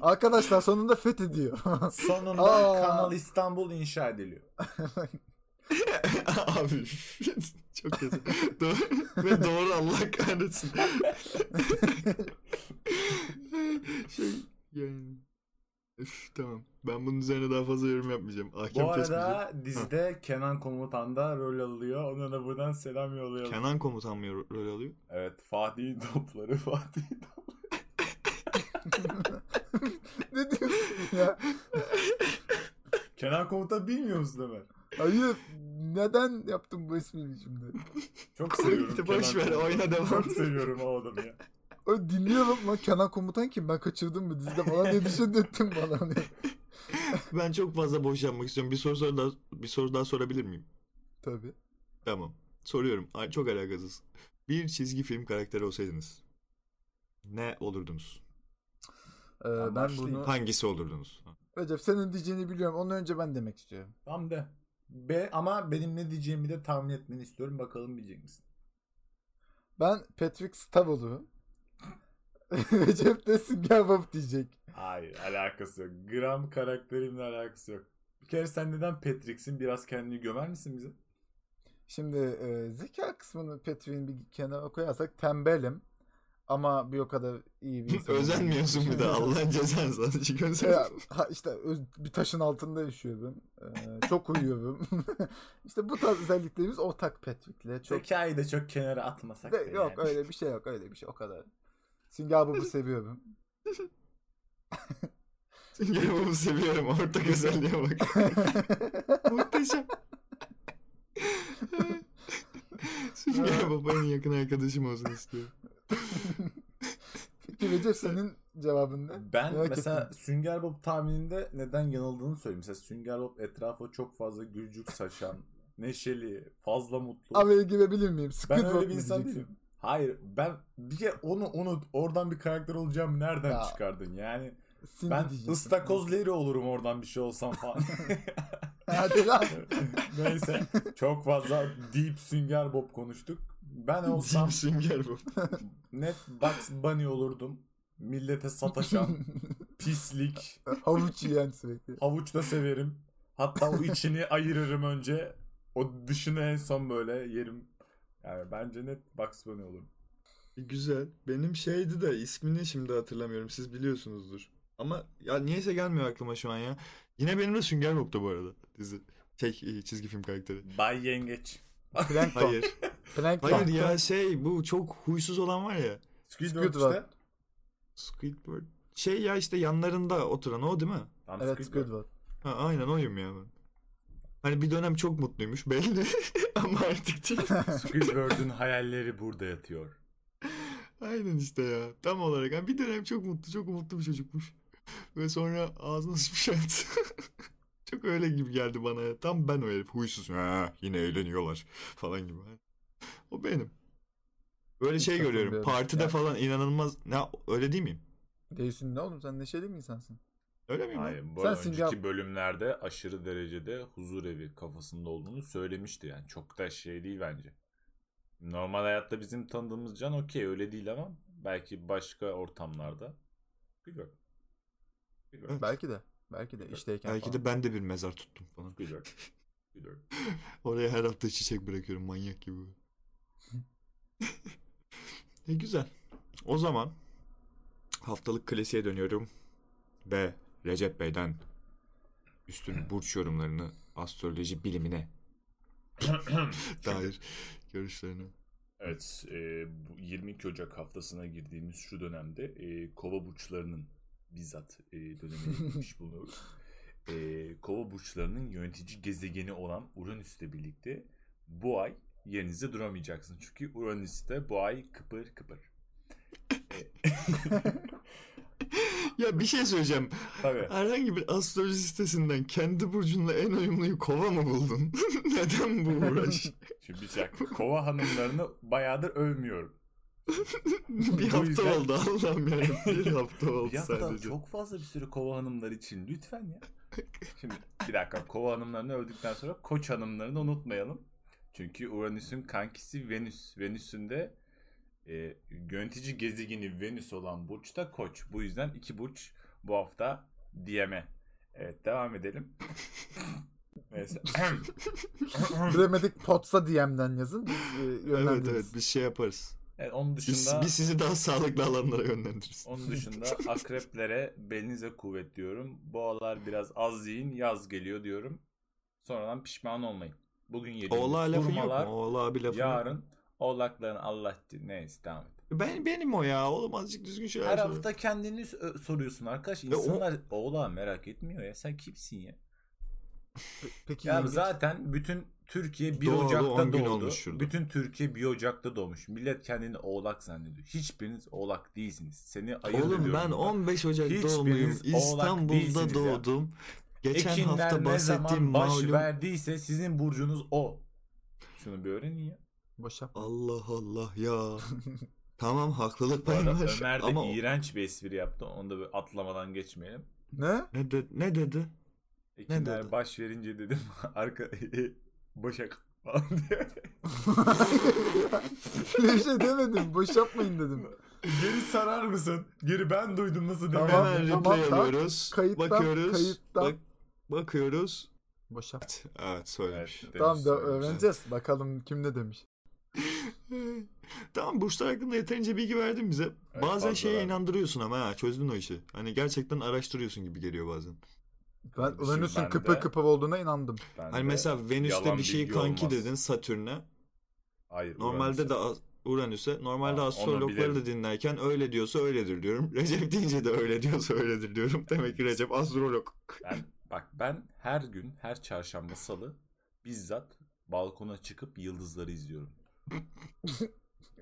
Arkadaşlar sonunda fethediyor. (laughs) Sonunda Aa. Kanal İstanbul inşa ediliyor. Abi çok kötü. doğru, ve doğru Allah kahretsin. şey yani. Üf, tamam. Ben bunun üzerine daha fazla yorum yapmayacağım. Ahkam Bu arada dizide Kenan Komutan da rol alıyor. Ona da buradan selam yollayalım. Kenan komutan mı ro- rol alıyor? Evet Fatih topları (laughs) Fatih (laughs) ne diyorsun ya? Kenan Komutan bilmiyor musun Ömer? Hayır. Neden yaptın bu ismini şimdi? Çok seviyorum İşte (laughs) boş Kenan ver, oyna devam. Çok seviyorum o adamı ya. O dinliyorum lan Kenan Komutan kim? Ben kaçırdım mı dizide falan diye düşündürttün bana. Hani. (laughs) Ben çok fazla boş yapmak istiyorum. Bir soru, soru daha, bir soru daha sorabilir miyim? Tabii. Tamam. Soruyorum. Ay, Çok alakasız. Bir çizgi film karakteri olsaydınız ne olurdunuz? Ee, Ben bunu... Hangisi olurdunuz? Recep senin diyeceğini biliyorum. Ondan önce ben demek istiyorum. Tamam de. Be ama benim ne diyeceğimi de tahmin etmeni istiyorum. Bakalım bilecek misin? Ben Patrick Star olurum. (laughs) Recep de Sünger Bob diyecek. Hayır alakası yok. Gram karakterimle alakası yok. Bir kere sen neden Patrick'sin? Biraz kendini gömer misin bize? Şimdi e, zeka kısmını Patrick'in bir kenara koyarsak tembelim. Ama bir o kadar iyi bir (laughs) insan. Özenmiyorsun bir de Allah'ın cezanı (laughs) Ya, özen. ha, işte öz- bir taşın altında yaşıyorum. Ee, çok uyuyorum. işte bu tarz özelliklerimiz ortak Patrick'le. Çok Zekayı da çok kenara atmasak De- yok yani. öyle bir şey yok öyle bir şey o kadar. Sünger Bob'u seviyorum. (laughs) Sünger Bob'u seviyorum. Ortak özelliğe bak. (laughs) Muhteşem. Sünger Bob en yakın arkadaşım olsun istiyorum. (laughs) Peki Recep senin cevabın ne? Ben Merak mesela ettim. Sünger Bob tahmininde neden yanıldığını söyleyeyim. Mesela Sünger Bob etrafa çok fazla gülcük saçan, neşeli, fazla mutlu. Araya girebilir miyim? Squidward ben öyle bir insan değilim. Hayır ben bir kere onu unut. Oradan bir karakter olacağımı nereden Ya. çıkardın? Yani ben ıstakoz Larry olurum oradan bir şey olsam falan. (laughs) Hadi (laughs) lan. Neyse çok fazla Deep Sünger Bob konuştuk. Ben olsam Deep Sünger Bob. net Bugs Bunny olurdum. Millete sataşan, (laughs) pislik, Havuç yiyen sürekli. havuç da severim. Hatta o içini ayırırım önce. O dışını en son böyle yerim. Yani bence net Bugs Bunny olurum. Güzel. Benim şeydi de ismini şimdi hatırlamıyorum. Siz biliyorsunuzdur. Ama ya niyeyse gelmiyor aklıma şu an ya. Yine benim de Sünger Bob'tu bu arada. Dizi. Şey, e, çizgi film karakteri. Bay Yengeç. Plankton. Hayır. Plankton. Hayır ya şey bu çok huysuz olan var ya. Squidward, Squidward. işte. Squidward. Şey ya işte yanlarında oturan o değil mi? Tamam, Evet Squidward. Squidward. Ha, aynen oyum ya ben. Hani bir dönem çok mutluymuş belli (laughs) ama artık değil. (laughs) Squidward'ın (laughs) hayalleri burada yatıyor. Aynen işte ya. Tam olarak. Yani bir dönem çok mutlu, çok umutlu bir çocukmuş. Ve sonra ağzına sıçmış hayat. çok öyle gibi geldi bana ya. Tam ben o herif. Huysuz. Ha, yine eğleniyorlar falan gibi. O benim. Böyle Hiç şey görüyorum. Partide Ya. falan inanılmaz. Ne öyle değil miyim? Değilsin ne oğlum sen neşeli mi insansın? Öyle miyim? Hayır, bu Sen önceki bölümlerde aşırı derecede huzur evi kafasında olduğunu söylemişti yani. Çok da şey değil bence. Normal hayatta bizim tanıdığımız Can okey öyle değil ama belki başka ortamlarda. Bilmiyorum. Bilmiyorum. (laughs) Belki de. Belki de işteyken Belki falan. de ben de bir mezar tuttum falan. Bilmiyorum. Bilmiyorum. (laughs) Oraya her hafta çiçek bırakıyorum manyak gibi. (laughs) e güzel. O zaman haftalık klasiğe dönüyorum ve Recep Bey'den üstün burç yorumlarını astroloji bilimine (coughs) dair görüşlerini. Evet, e, bu 22 Ocak haftasına girdiğimiz şu dönemde e, kova burçlarının bizzat e, dönemine (laughs) girmiş bulunuyoruz. E, kova burçlarının yönetici gezegeni olan Uranüs'le birlikte bu ay yerinizde duramayacaksın. Çünkü Uranüs'te bu ay kıpır kıpır. (coughs) (laughs) (laughs) Ya bir şey söyleyeceğim. Tabii. Herhangi bir astroloji sitesinden kendi burcunla en uyumluyu kova mı buldun? (laughs) Neden bu uğraş? (laughs) Şimdi bir dakika. Kova hanımlarını bayağıdır övmüyorum. bir hafta yüzden- oldu Allah'ım ya. Bir hafta oldu Bir sadece. çok fazla bir sürü kova hanımlar için lütfen ya. Şimdi bir dakika kova hanımlarını övdükten sonra koç hanımlarını unutmayalım. Çünkü Uranüs'ün kankisi Venüs. Venüs'ün de e, yönetici gezegeni Venüs olan burç da koç. Bu yüzden iki burç bu hafta DM'e. Evet devam edelim. (laughs) Neyse. (laughs) Bilemedik Potsa DM'den yazın. Biz e, Evet evet biz şey yaparız. evet, onun Biz, dışında biz sizi daha sağlıklı alanlara yönlendiririz. onun dışında (laughs) akreplere belinize kuvvet diyorum. Boğalar biraz az yiyin yaz geliyor diyorum. Sonradan pişman olmayın. Bugün yediğiniz Oğla lafın yok mu? Oğla bir lafın yok. yarın oğlakların Allah neyse devam et. Ben, benim o ya. Oğlum azıcık düzgün şeyler Her hafta kendini soruyorsun arkadaş. Ve o- İnsanlar oğlağı merak etmiyor ya. Sen kimsin ya? Peki Ya yengeç- zaten bütün Türkiye 1 Doğdu, on Ocak'ta doğdu. olmuş şurada. Bütün Türkiye 1 Ocak'ta doğmuş. Millet kendini oğlak zannediyor. Hiçbiriniz oğlak değilsiniz. Seni ayırt Oğlum ediyorum ben burada. 15 Ocak Hiçbiriniz doğumluyum. oğlak İstanbul'da değilsiniz ya. doğdum. Geçen Ekinler hafta ne bahsettiğim zaman baş malum. verdiyse sizin burcunuz o. Şunu bir öğrenin ya. Boş yapma. Allah Allah ya. (laughs) tamam haklılık payı var. Ömer de Ama iğrenç bir espri yaptı. Onu da böyle atlamadan geçmeyelim. Ne? ne, de- ne dedi? Ekinler dedi? baş verince dedim (laughs) arka başak falan diye. Öyle (laughs) bir şey demedim. Boş yapmayın dedim. Geri sarar mısın? Geri ben duydum nasıl Tamam, demeyi. Hemen tamam, replay tamam. alıyoruz. Kayıttan, bakıyoruz. kayıttan. Bak, bakıyoruz. Boş yap. Evet söylemiş. Evet, Tamam demiş, da söylemiş. öğreneceğiz. Bakalım kim ne demiş. Tamam burçlar hakkında yeterince bilgi verdin bize. Evet, bazen fazla şeye verdim. inandırıyorsun ama ha çözdün o işi. Hani gerçekten araştırıyorsun gibi geliyor bazen. Ben Uranüs'ün ben kıpır kıpır olduğuna inandım. Ben Hani de mesela Venüs'te bir şey bilgi kanki olmaz. dedin Satürn'e. Hayır. Normalde Uranüs'e. de Uranüs'e. Normalde onu astrologları da dinlerken öyle diyorsa öyledir diyorum. (laughs) Recep deyince de öyle diyorsa öyledir diyorum. (laughs) Demek ki Recep astrolog. Ben, bak ben her gün her çarşamba salı bizzat balkona çıkıp yıldızları izliyorum.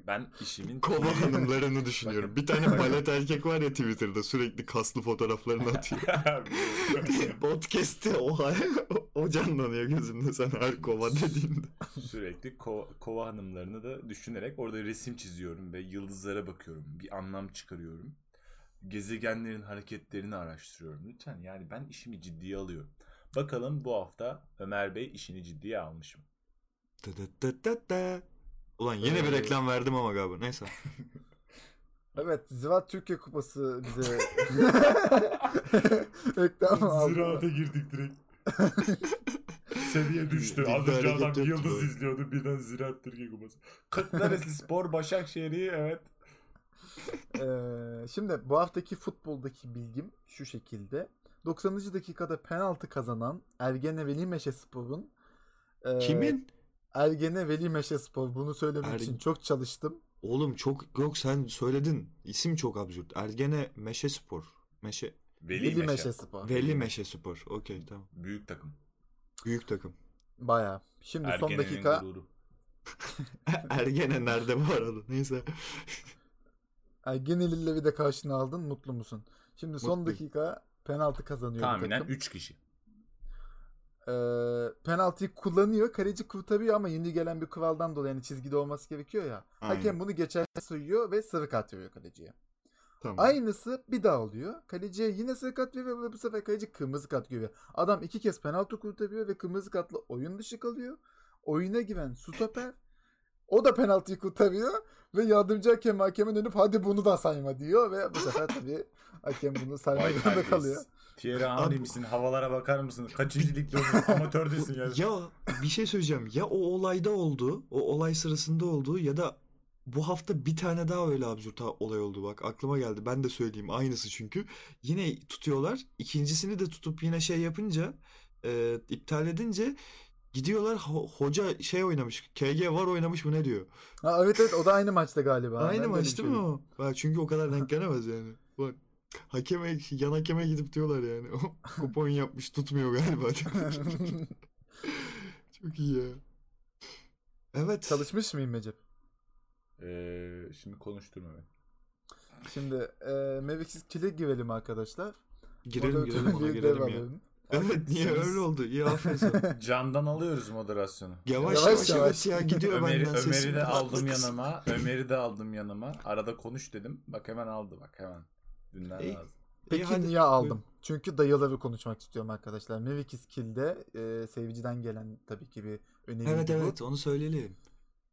Ben işimin Kova hanımlarını düşünüyorum. Bakın. Bir tane balet erkek var ya Twitter'da sürekli kaslı fotoğraflarını atıyor. (laughs) Podcast'te o, o canlanıyor gözümde sen her kova dediğinde. Sürekli ko- kova hanımlarını da düşünerek orada resim çiziyorum ve yıldızlara bakıyorum. Bir anlam çıkarıyorum. Gezegenlerin hareketlerini araştırıyorum. Lütfen yani ben işimi ciddiye alıyorum. Bakalım bu hafta Ömer Bey işini ciddiye almış mı? Dı dı dı dı dı. Ulan yine bir Ee, reklam verdim ama galiba. Neyse. (laughs) Evet Ziraat Türkiye Kupası bize (laughs) (laughs) reklam aldı. girdik direkt. Seviye düştü. Bir Az önce adam yıldız böyle. izliyordu. Birden Ziraat Türkiye Kupası. Kırklareli Spor Başakşehir'i evet. Ee, şimdi bu haftaki futboldaki bilgim şu şekilde. 90. dakikada penaltı kazanan Ergene Veli Meşespor'un e, Kimin? Ergene Veli Meşespor bunu söylemek Er- için çok çalıştım. Oğlum çok yok sen söyledin. İsim çok absürt. Ergene Meşe Spor. Meşe. Veli, Veli Meşe. Meşespor. Veli Meşe Spor. Okey tamam. Büyük takım. Büyük takım. Bayağı. Şimdi son Ergene'nin dakika gururu. (laughs) Ergene nerede bu arada? Neyse. Ergenelileri de karşına aldın mutlu musun? Şimdi son Mutluyum. dakika penaltı kazanıyor Tahminen takım. 3 kişi. Ee, penaltıyı kullanıyor. Kaleci kurtarıyor ama yeni gelen bir kuraldan dolayı yani çizgide olması gerekiyor ya. Aynen. Hakem bunu geçerli sayıyor ve sarı kart veriyor kaleciye. Tamam. Aynısı bir daha oluyor. Kaleciye yine sarı kart veriyor ve bu sefer kaleci kırmızı kart görüyor. Adam iki kez penaltı kurtarıyor ve kırmızı kartla oyun dışı kalıyor. Oyuna giren stoper o da penaltıyı kurtarıyor ve yardımcı hakem hakeme dönüp hadi bunu da sayma diyor ve bu sefer tabii hakem bunu saymak zorunda kalıyor. Thierry Henry misin? Havalara bakar mısın? Kaçıncı ligde? (laughs) Amatördesin ya. Ya bir şey söyleyeceğim. Ya o olayda oldu, o olay sırasında oldu ya da bu hafta bir tane daha öyle absürt olay oldu bak aklıma geldi. Ben de söyleyeyim aynısı çünkü. Yine tutuyorlar. İkincisini de tutup yine şey yapınca e, iptal edince gidiyorlar ho- hoca şey oynamış. KG var oynamış mı ne diyor? Ha, evet evet o da aynı maçta galiba. Ben Aynı öyle maç değil mi o? Bak çünkü o kadar denk gelemez yani. Bak hakeme yan hakeme gidip diyorlar yani. O (laughs) kupon yapmış tutmuyor galiba. (laughs) Çok iyi ya. Evet. Çalışmış mıyım Recep? Ee, şimdi konuşturma beni. Şimdi e, Mevkitsiz kile girelim arkadaşlar. Girelim girelim ona girelim ya. alalım. Evet niye Siz- öyle oldu? İyi aferin sana. (laughs) Candan alıyoruz moderasyonu. Yavaş Yavaş yavaş, yavaş. ya gidiyor Ömer'i, benden sesim. Ömer'i de aldım yanıma. Ömer'i de aldım yanıma. Arada konuş dedim. Bak hemen aldı bak hemen. Dünden İyi. lazım. Peki hadi. niye aldım? Çünkü dayıları konuşmak istiyorum arkadaşlar. Mevikis Kill'de e, seviciden gelen tabii ki bir öneri Evet bu. evet onu söyleyelim.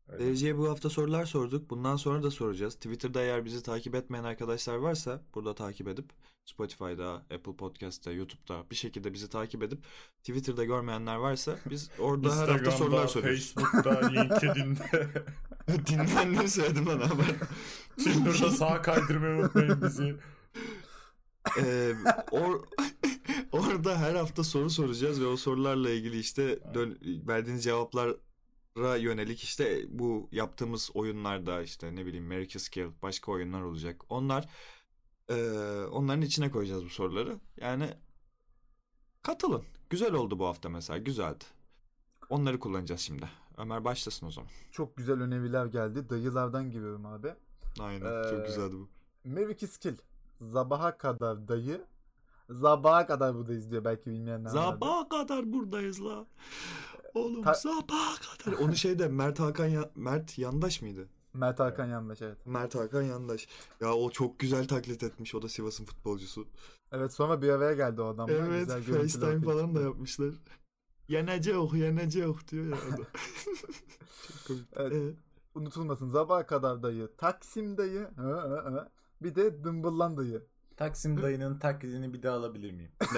Öyle. Derece'ye bu hafta sorular sorduk. Bundan sonra da soracağız. Twitter'da eğer bizi takip etmeyen arkadaşlar varsa burada takip edip Spotify'da, Apple Podcast'ta, YouTube'da bir şekilde bizi takip edip Twitter'da görmeyenler varsa biz orada her hafta sorular soruyoruz. Facebook'ta, (laughs) LinkedIn'de, Dinleyenleri söyledim lan haber. Tinder'da sağ kaydırmayı unutmayın bizi. Ee, or- orada her hafta soru soracağız ve o sorularla ilgili işte dön- verdiğiniz cevaplara yönelik işte bu yaptığımız oyunlarda işte ne bileyim America Scale başka oyunlar olacak. Onlar ee, onların içine koyacağız bu soruları. Yani katılın. Güzel oldu bu hafta mesela. Güzeldi. Onları kullanacağız şimdi. Ömer başlasın o zaman. Çok güzel öneriler geldi. Dayılardan giriyorum abi. Aynen. Ee, Çok güzeldi bu. Mevki Skill. Zabaha kadar dayı. Zabaha kadar buradayız diyor belki bilmeyenler vardır. Sabaha kadar buradayız la. Oğlum Ta- sabaha kadar. Onu şeyde Mert Hakan ya- Mert Yandaş mıydı? Mert Hakan yanlış evet. Mert Hakan Yandaş. Ya o çok güzel taklit etmiş. O da Sivas'ın futbolcusu. Evet sonra bir araya geldi o adamlar. evet FaceTime falan da yapmışlar. Yenecek, yenecek diyor ya o da. (laughs) Evet. Evet. Unutulmasın. Zabaha kadar dayı. Taksim dayı. Bir de Dımbıllan dayı. Taksim dayının taklidini bir daha alabilir miyim? (laughs)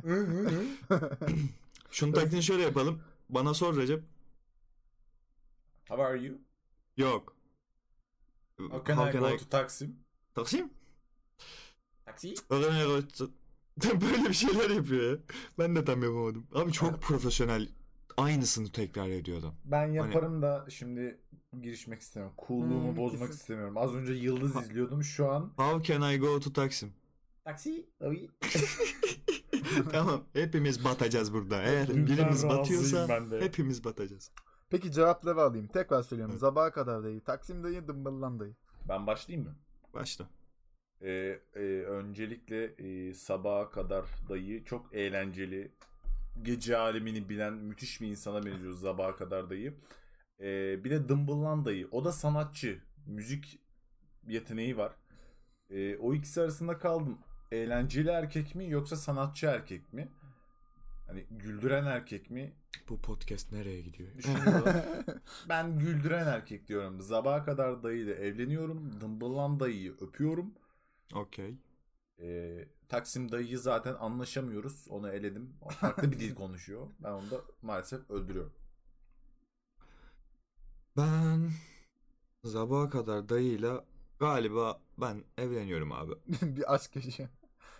(laughs) Şunun taklidini şöyle yapalım. Bana sor Recep. How are you? Yok. How can I go to Taksim? Taksim? Taksi? Öğren (laughs) Böyle bir şeyler yapıyor ya. Ben de tam yapamadım. Abi çok profesyonel. Aynısını tekrar ediyor adam. Ben yaparım da şimdi girişmek istemiyorum. Cool'luğumu Hmm, bozmak kesin. istemiyorum. Az önce Yıldız izliyordum. Şu an How can I go to Taksim? taksi. (laughs) Tamam. Hepimiz batacağız burada. Eğer Lütfen birimiz batıyorsa ben de. hepimiz batacağız. Peki cevapları alayım. Tekrar söylüyorum. Evet. Kadar dayı. Taksim dayı. Dayı. Ben başlayayım mı? Başla. Ee, e, öncelikle e, sabaha kadar dayı çok eğlenceli. Gece alemini bilen müthiş bir insana benziyor sabaha kadar dayı. Ee, bir de Dımbıllan dayı. O da sanatçı. Müzik yeteneği var. Ee, o ikisi arasında kaldım. Eğlenceli erkek mi yoksa sanatçı erkek mi? Hani güldüren erkek mi? Bu podcast nereye gidiyor? (laughs) Ben güldüren erkek diyorum. Sabaha kadar dayıyla evleniyorum. Dımbıllan dayıyı öpüyorum. Okey. Ee, Taksim dayıyı zaten anlaşamıyoruz. Onu eledim. O farklı bir dil (laughs) konuşuyor. Ben onu da maalesef öldürüyorum. Ben sabaha kadar dayıyla galiba ben evleniyorum abi. (laughs) bir aşk yaşıyor.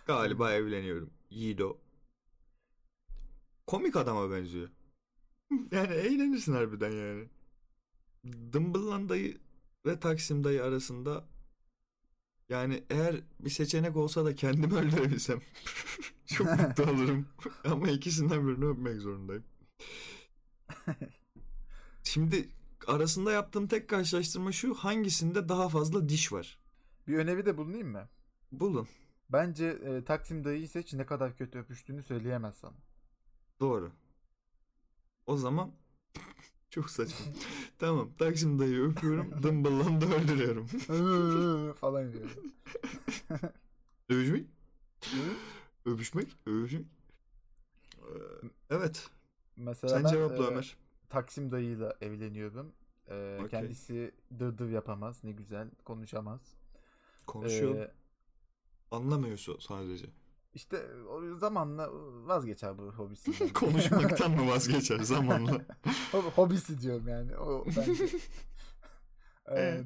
Galiba evleniyorum. Yiğido. Komik adama benziyor. (laughs) Yani eğlenirsin harbiden yani. Dımbıllan dayı ve Taksim dayı arasında yani eğer bir seçenek olsa da kendimi (laughs) öldürebilsem çok mutlu olurum. Ama ikisinden birini öpmek zorundayım. Şimdi arasında yaptığım tek karşılaştırma şu hangisinde daha fazla diş var? Bir öneri de bulunayım mı? Bulun. Bence e, Taksim dayıyı seç ne kadar kötü öpüştüğünü söyleyemez sana. Doğru. O zaman (laughs) çok saçma. tamam. Taksim dayı öpüyorum. (laughs) Dımbıllanı da öldürüyorum. (laughs) falan diyor. Öpüşmek? Öpüşmek? Öpüşmek? Ee, Evet. Mesela Sen ben, cevapla e, Ömer. Taksim dayıyla evleniyorum. E, Okey. Kendisi dırdır yapamaz. Ne güzel konuşamaz. Konuşuyor. E, Anlamıyorsun sadece. işte o zamanla vazgeçer bu hobisinden. (laughs) (laughs) Konuşmaktan mı vazgeçer zamanla? Hob- Hobisi diyorum yani. O bence. Evet. (laughs)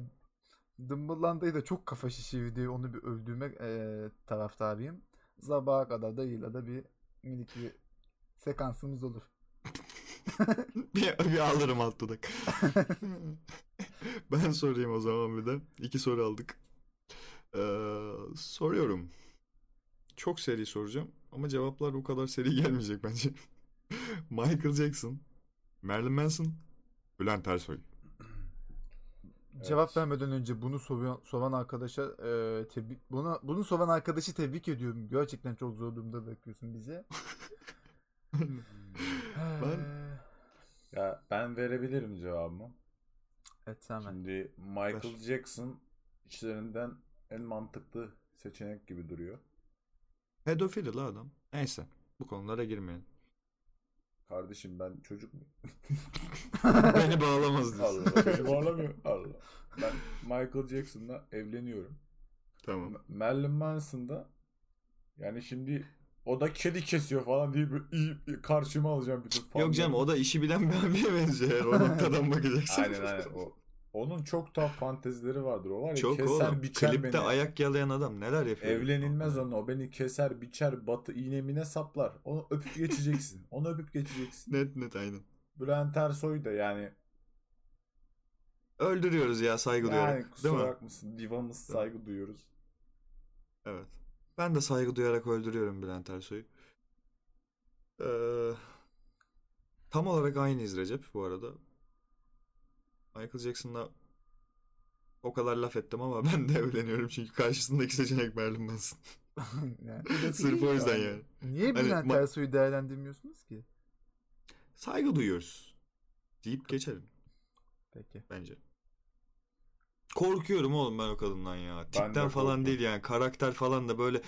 ee, Dımbıllanda'yı da çok kafa şişirdi. Onu bir öldürmek e, taraftarıyım. Sabaha kadar dayıyla da bir minik bir sekansımız olur. (laughs) bir, bir alırım alt dudak. (laughs) ben sorayım o zaman bir de. İki soru aldık. Ee, soruyorum. Çok seri soracağım. Ama cevaplar bu kadar seri gelmeyecek bence. (laughs) Michael Jackson, Marilyn Manson, Bülent Ersoy. Cevap vermeden önce bunu soran, soran arkadaşa e, tebrik bunu bunu soran arkadaşı tebrik ediyorum. Gerçekten çok zor durumda bırakıyorsun bizi. Ben- Ee, Ya ben verebilirim cevabımı. Evet ver. Şimdi Michael Ver. Jackson içlerinden en mantıklı seçenek gibi duruyor. Pedofili la adam. Neyse. Bu konulara girmeyelim. Kardeşim ben çocuk mu? (laughs) Beni bağlamaz diyorsun. Allah beni bağlamıyor. Allah. Ben Michael Jackson'la evleniyorum. Tamam. Marilyn Manson'da yani şimdi o da kedi kesiyor falan diye bir karşıma alacağım bütün Yok canım o da işi bilen bir abiye benziyor eğer o (laughs) noktadan bakacaksın. Aynen aynen. O, onun çok tuhaf fantezileri vardır. O var ya Çok keser oğlum. biçer Klipte beni. ayak yalayan adam neler yapıyor? Evlenilmez onunla. O beni keser biçer batı iğnemine saplar. Onu öpüp geçeceksin. (laughs) Onu öpüp geçeceksin. Net net aynen. Bülent Ersoy da yani Öldürüyoruz ya saygı yani duyarak. Değil kusura bakmasın divamız saygı duyuyoruz. Evet. Ben de saygı duyarak öldürüyorum Bülent Ersoy'u. Ee, tam olarak aynıyız Recep bu arada. Michael Jackson'la o kadar laf ettim ama (laughs) ben de evleniyorum çünkü karşısındaki seçenek Marilyn Manson. (laughs) yani. Sırf o yüzden yani. Niye Hani Bülent ma- Ersoy'u değerlendirmiyorsunuz ki? Saygı duyuyoruz. Deyip geçelim Peki. bence. Korkuyorum oğlum ben o kadından ya. de Tipten falan korkuyorum. değil yani. Karakter falan da böyle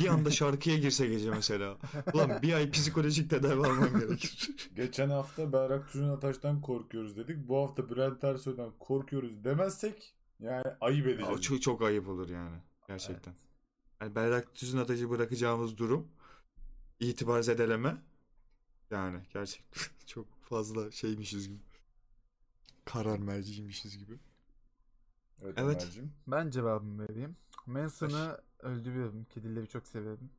bir anda şarkıya girse gece mesela. Ulan bir ay psikolojik tedavi alman gerekir. (laughs) Geçen hafta Berrak Tüzün Ataş'tan korkuyoruz dedik. Bu hafta Bülent Ersoy'dan korkuyoruz demezsek yani ayıp Aa, edeceğiz. çok, çok ayıp olur yani. Gerçekten. Yani Berrak Tüzün Atacı bırakacağımız durum itibar zedeleme. Yani gerçekten (laughs) çok fazla şeymişiz gibi. Karar merciymişiz gibi. Evet. Evet. Ömerciğim. Ben cevabımı vereyim. Manson'ı öldürüyorum. Kedileri çok severim.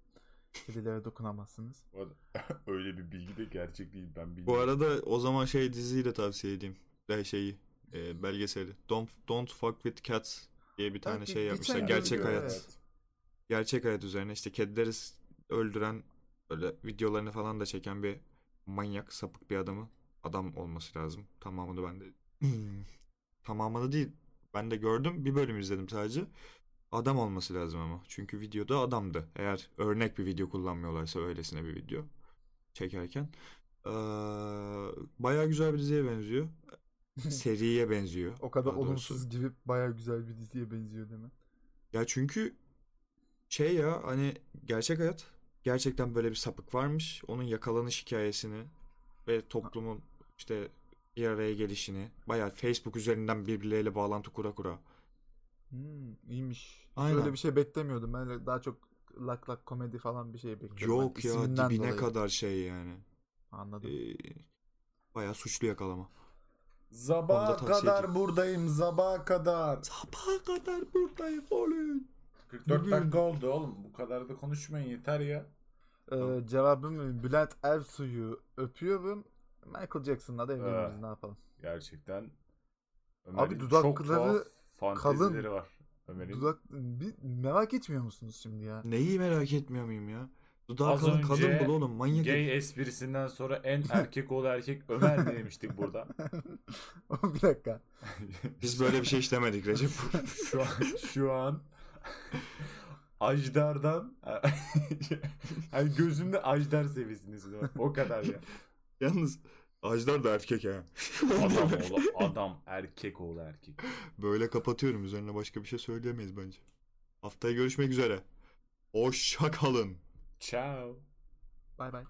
Kedilere dokunamazsınız. Bu arada (laughs) Öyle bir bilgi de gerçek değil ben bilmiyorum. Bu arada o zaman şey diziyi de tavsiye edeyim. De şeyi e, belgeseli. Don't, Don't Fuck With Cats diye bir tane Belki şey yapmışlar. Gerçek hayat. evet. Gerçek hayat üzerine işte kedileri öldüren böyle videolarını falan da çeken bir manyak sapık bir adamı. Adam olması lazım. Tamamını ben de (clears throat) tamamını değil. Ben de gördüm. Bir bölüm izledim sadece. Adam olması lazım ama. Çünkü videoda adamdı. Eğer örnek bir video kullanmıyorlarsa öylesine bir video çekerken. Ee, bayağı güzel bir diziye benziyor. (laughs) Seriye benziyor. O kadar olumsuz gibi baya güzel bir diziye benziyor mi? Ya çünkü şey ya hani gerçek hayat gerçekten böyle bir sapık varmış. Onun yakalanış hikayesini ve toplumun işte bir araya gelişini bayağı Facebook üzerinden birbirleriyle bağlantı kura kura. Hmm, iyiymiş. Aynen. öyle bir şey beklemiyordum. Ben daha çok lak lak komedi falan bir şey bekliyordum. Yok Ben ya dibine dolayı. kadar şey yani. Anladım. Ee, bayağı suçlu yakalama. Tavsiye kadar edeyim. buradayım sabaha kadar. Sabaha kadar buradayım oğlum. 44 Bugün- dakika oldu oğlum. Bu kadar da konuşmayın yeter ya. Ee, cevabım Bülent Ersoy'u öpüyorum. Michael Jackson'la da evleniyoruz. Ee. Ne yapalım? Gerçekten. Ömer'in dudakları çok kalın. var. Ömer'in. Dudak bir merak etmiyor musunuz şimdi ya? Neyi merak etmiyor muyum ya? Dudağı Az kalın önce kadın bul oğlum manyak. Gay esprisinden sonra en (laughs) erkek oğlu erkek Ömer demiştik burada. (laughs) bir dakika. (laughs) Biz böyle bir şey işlemedik Recep. şu an şu an Ajdar'dan yani gözümde Ajdar seviyesindesin. O kadar ya. Yalnız Ajdar da erkek ha. (laughs) Adam oğlu adam (laughs) erkek oğlu erkek. Böyle kapatıyorum. Üzerine başka bir şey söyleyemeyiz bence. Haftaya görüşmek üzere. Hoşça kalın. Ciao. Bay bay.